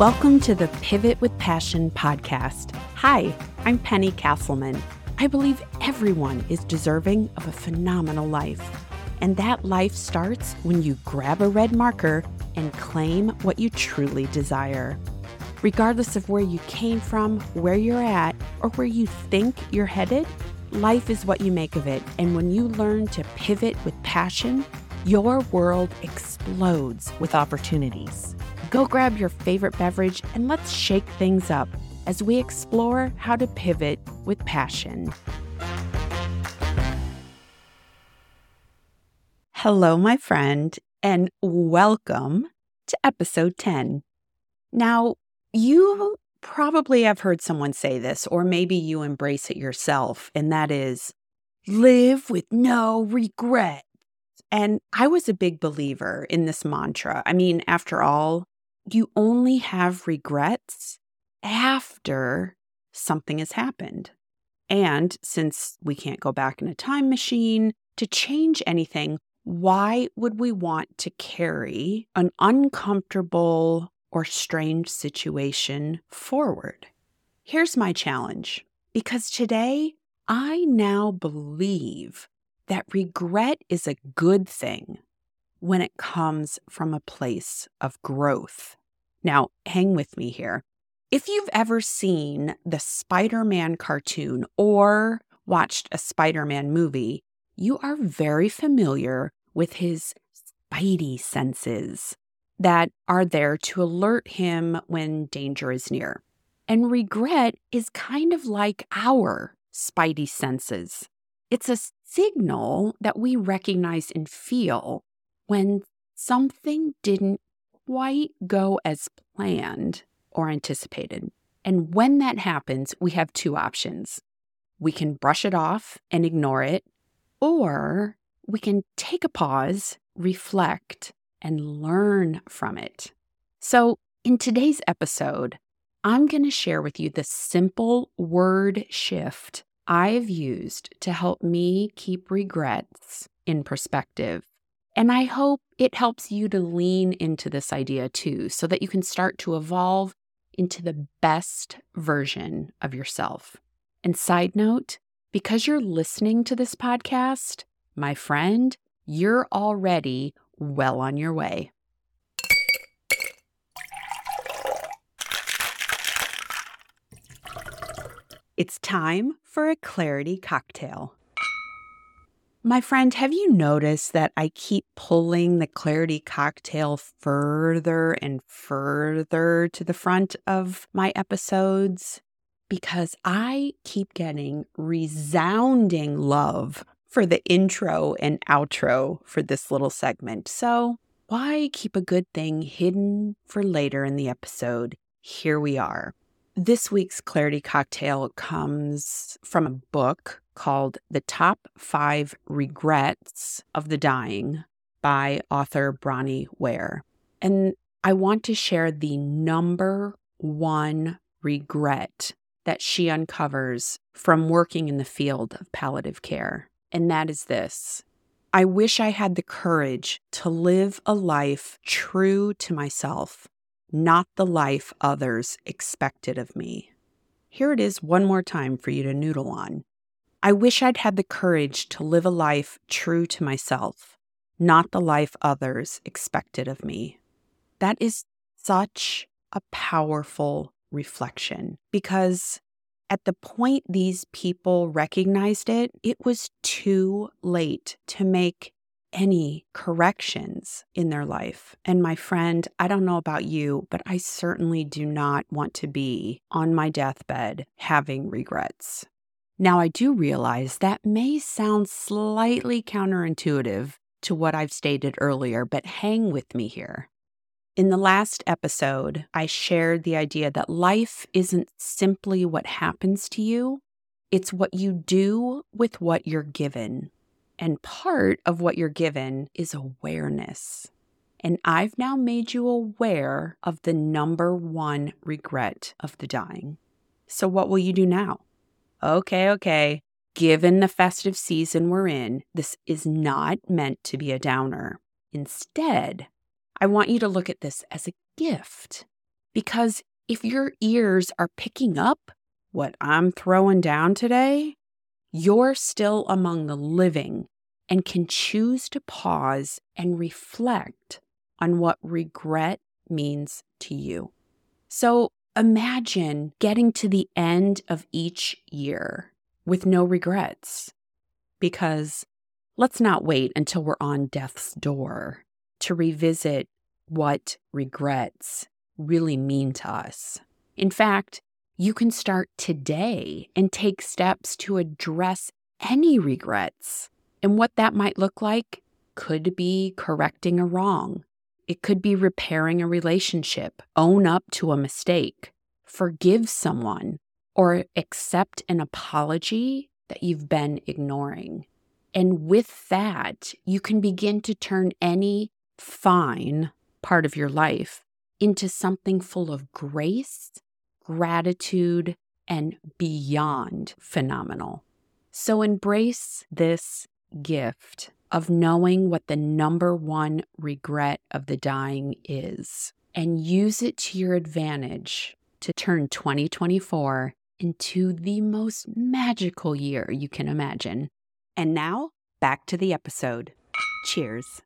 Welcome to the Pivot with Passion podcast. Hi, I'm Penny Casselman. I believe everyone is deserving of a phenomenal life. And that life starts when you grab a red marker and claim what you truly desire. Regardless of where you came from, where you're at, or where you think you're headed, life is what you make of it. And when you learn to pivot with passion, your world explodes with opportunities. Go grab your favorite beverage and let's shake things up as we explore how to pivot with passion. Hello, my friend, and welcome to episode 10. Now, you probably have heard someone say this, or maybe you embrace it yourself, and that is live with no regret. And I was a big believer in this mantra. I mean, after all, you only have regrets after something has happened. And since we can't go back in a time machine to change anything, why would we want to carry an uncomfortable or strange situation forward? Here's my challenge because today I now believe that regret is a good thing when it comes from a place of growth. Now, hang with me here. If you've ever seen the Spider Man cartoon or watched a Spider Man movie, you are very familiar with his spidey senses that are there to alert him when danger is near. And regret is kind of like our spidey senses. It's a signal that we recognize and feel when something didn't quite go as planned or anticipated. And when that happens, we have two options. We can brush it off and ignore it, or we can take a pause, reflect, and learn from it. So, in today's episode, I'm going to share with you the simple word shift I've used to help me keep regrets in perspective and I hope it helps you to lean into this idea too, so that you can start to evolve into the best version of yourself. And side note, because you're listening to this podcast, my friend, you're already well on your way. It's time for a clarity cocktail. My friend, have you noticed that I keep pulling the clarity cocktail further and further to the front of my episodes? Because I keep getting resounding love for the intro and outro for this little segment. So, why keep a good thing hidden for later in the episode? Here we are. This week's Clarity Cocktail comes from a book called The Top Five Regrets of the Dying by author Bronnie Ware. And I want to share the number one regret that she uncovers from working in the field of palliative care. And that is this I wish I had the courage to live a life true to myself not the life others expected of me. Here it is one more time for you to noodle on. I wish I'd had the courage to live a life true to myself, not the life others expected of me. That is such a powerful reflection because at the point these people recognized it, it was too late to make any corrections in their life. And my friend, I don't know about you, but I certainly do not want to be on my deathbed having regrets. Now, I do realize that may sound slightly counterintuitive to what I've stated earlier, but hang with me here. In the last episode, I shared the idea that life isn't simply what happens to you, it's what you do with what you're given. And part of what you're given is awareness. And I've now made you aware of the number one regret of the dying. So, what will you do now? Okay, okay. Given the festive season we're in, this is not meant to be a downer. Instead, I want you to look at this as a gift. Because if your ears are picking up what I'm throwing down today, you're still among the living and can choose to pause and reflect on what regret means to you. So imagine getting to the end of each year with no regrets. Because let's not wait until we're on death's door to revisit what regrets really mean to us. In fact, you can start today and take steps to address any regrets. And what that might look like could be correcting a wrong. It could be repairing a relationship, own up to a mistake, forgive someone, or accept an apology that you've been ignoring. And with that, you can begin to turn any fine part of your life into something full of grace, gratitude, and beyond phenomenal. So embrace this gift of knowing what the number one regret of the dying is and use it to your advantage to turn 2024 into the most magical year you can imagine. And now, back to the episode. Cheers.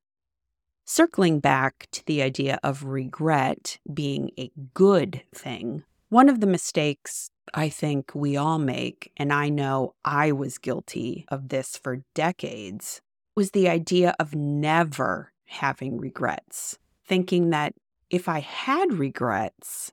Circling back to the idea of regret being a good thing, one of the mistakes I think we all make, and I know I was guilty of this for decades, was the idea of never having regrets, thinking that if I had regrets,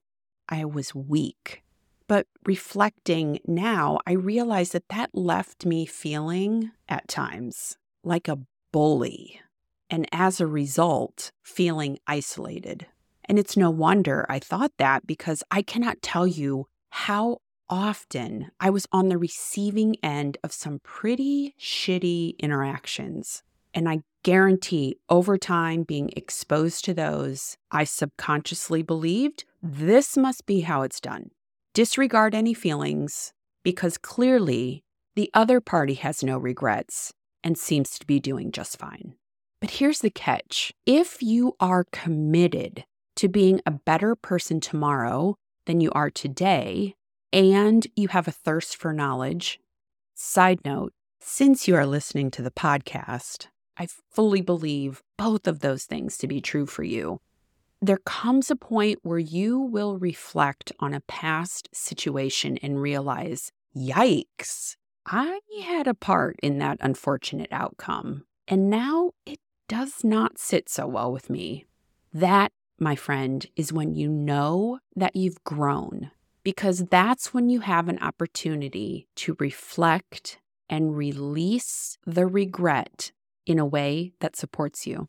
I was weak. But reflecting now, I realize that that left me feeling at times like a bully and as a result, feeling isolated. And it's no wonder I thought that because I cannot tell you how often I was on the receiving end of some pretty shitty interactions. And I guarantee over time being exposed to those, I subconsciously believed this must be how it's done. Disregard any feelings because clearly the other party has no regrets and seems to be doing just fine. But here's the catch if you are committed to being a better person tomorrow than you are today, and you have a thirst for knowledge, side note, since you are listening to the podcast, I fully believe both of those things to be true for you. There comes a point where you will reflect on a past situation and realize, yikes, I had a part in that unfortunate outcome. And now it does not sit so well with me. That, my friend, is when you know that you've grown, because that's when you have an opportunity to reflect and release the regret in a way that supports you.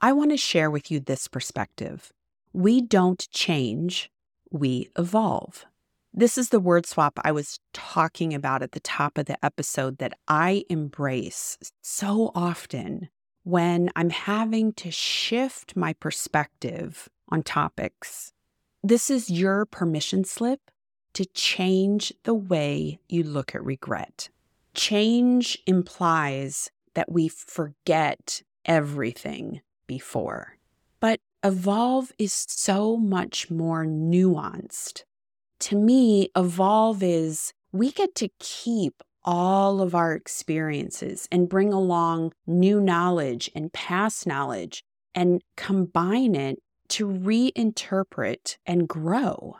I want to share with you this perspective. We don't change, we evolve. This is the word swap I was talking about at the top of the episode that I embrace so often when I'm having to shift my perspective on topics. This is your permission slip to change the way you look at regret. Change implies that we forget everything before. But evolve is so much more nuanced. To me, evolve is we get to keep all of our experiences and bring along new knowledge and past knowledge and combine it to reinterpret and grow.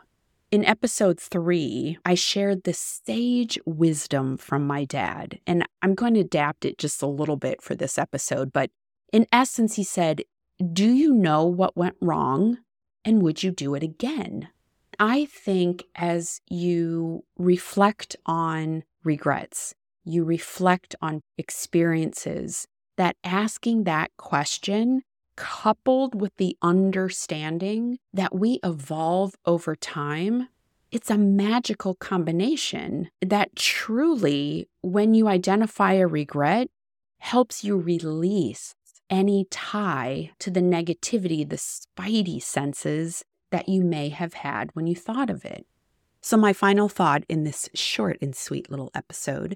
In episode three, I shared the sage wisdom from my dad, and I'm going to adapt it just a little bit for this episode. But in essence, he said, Do you know what went wrong? And would you do it again? I think as you reflect on regrets, you reflect on experiences, that asking that question, coupled with the understanding that we evolve over time, it's a magical combination that truly, when you identify a regret, helps you release any tie to the negativity, the spidey senses that you may have had when you thought of it. So, my final thought in this short and sweet little episode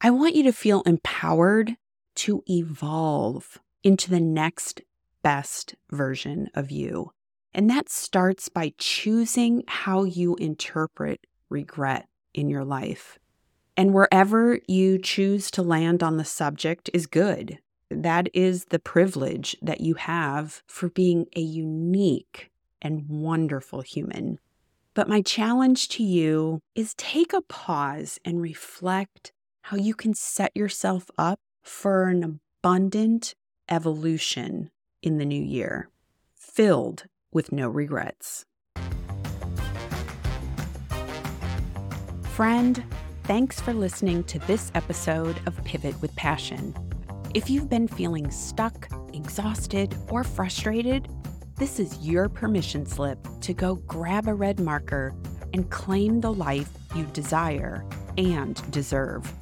I want you to feel empowered to evolve into the next best version of you. And that starts by choosing how you interpret regret in your life. And wherever you choose to land on the subject is good. That is the privilege that you have for being a unique and wonderful human. But my challenge to you is take a pause and reflect how you can set yourself up for an abundant evolution in the new year, filled with no regrets. Friend, thanks for listening to this episode of Pivot with Passion. If you've been feeling stuck, exhausted, or frustrated, this is your permission slip to go grab a red marker and claim the life you desire and deserve.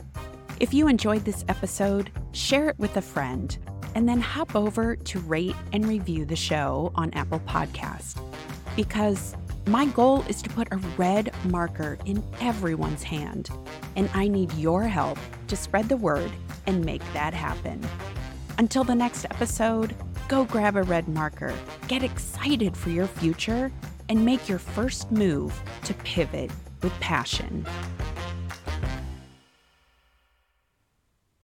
If you enjoyed this episode, share it with a friend and then hop over to rate and review the show on Apple Podcast. Because my goal is to put a red marker in everyone's hand, and I need your help to spread the word and make that happen. Until the next episode, go grab a red marker, get excited for your future, and make your first move to pivot with passion.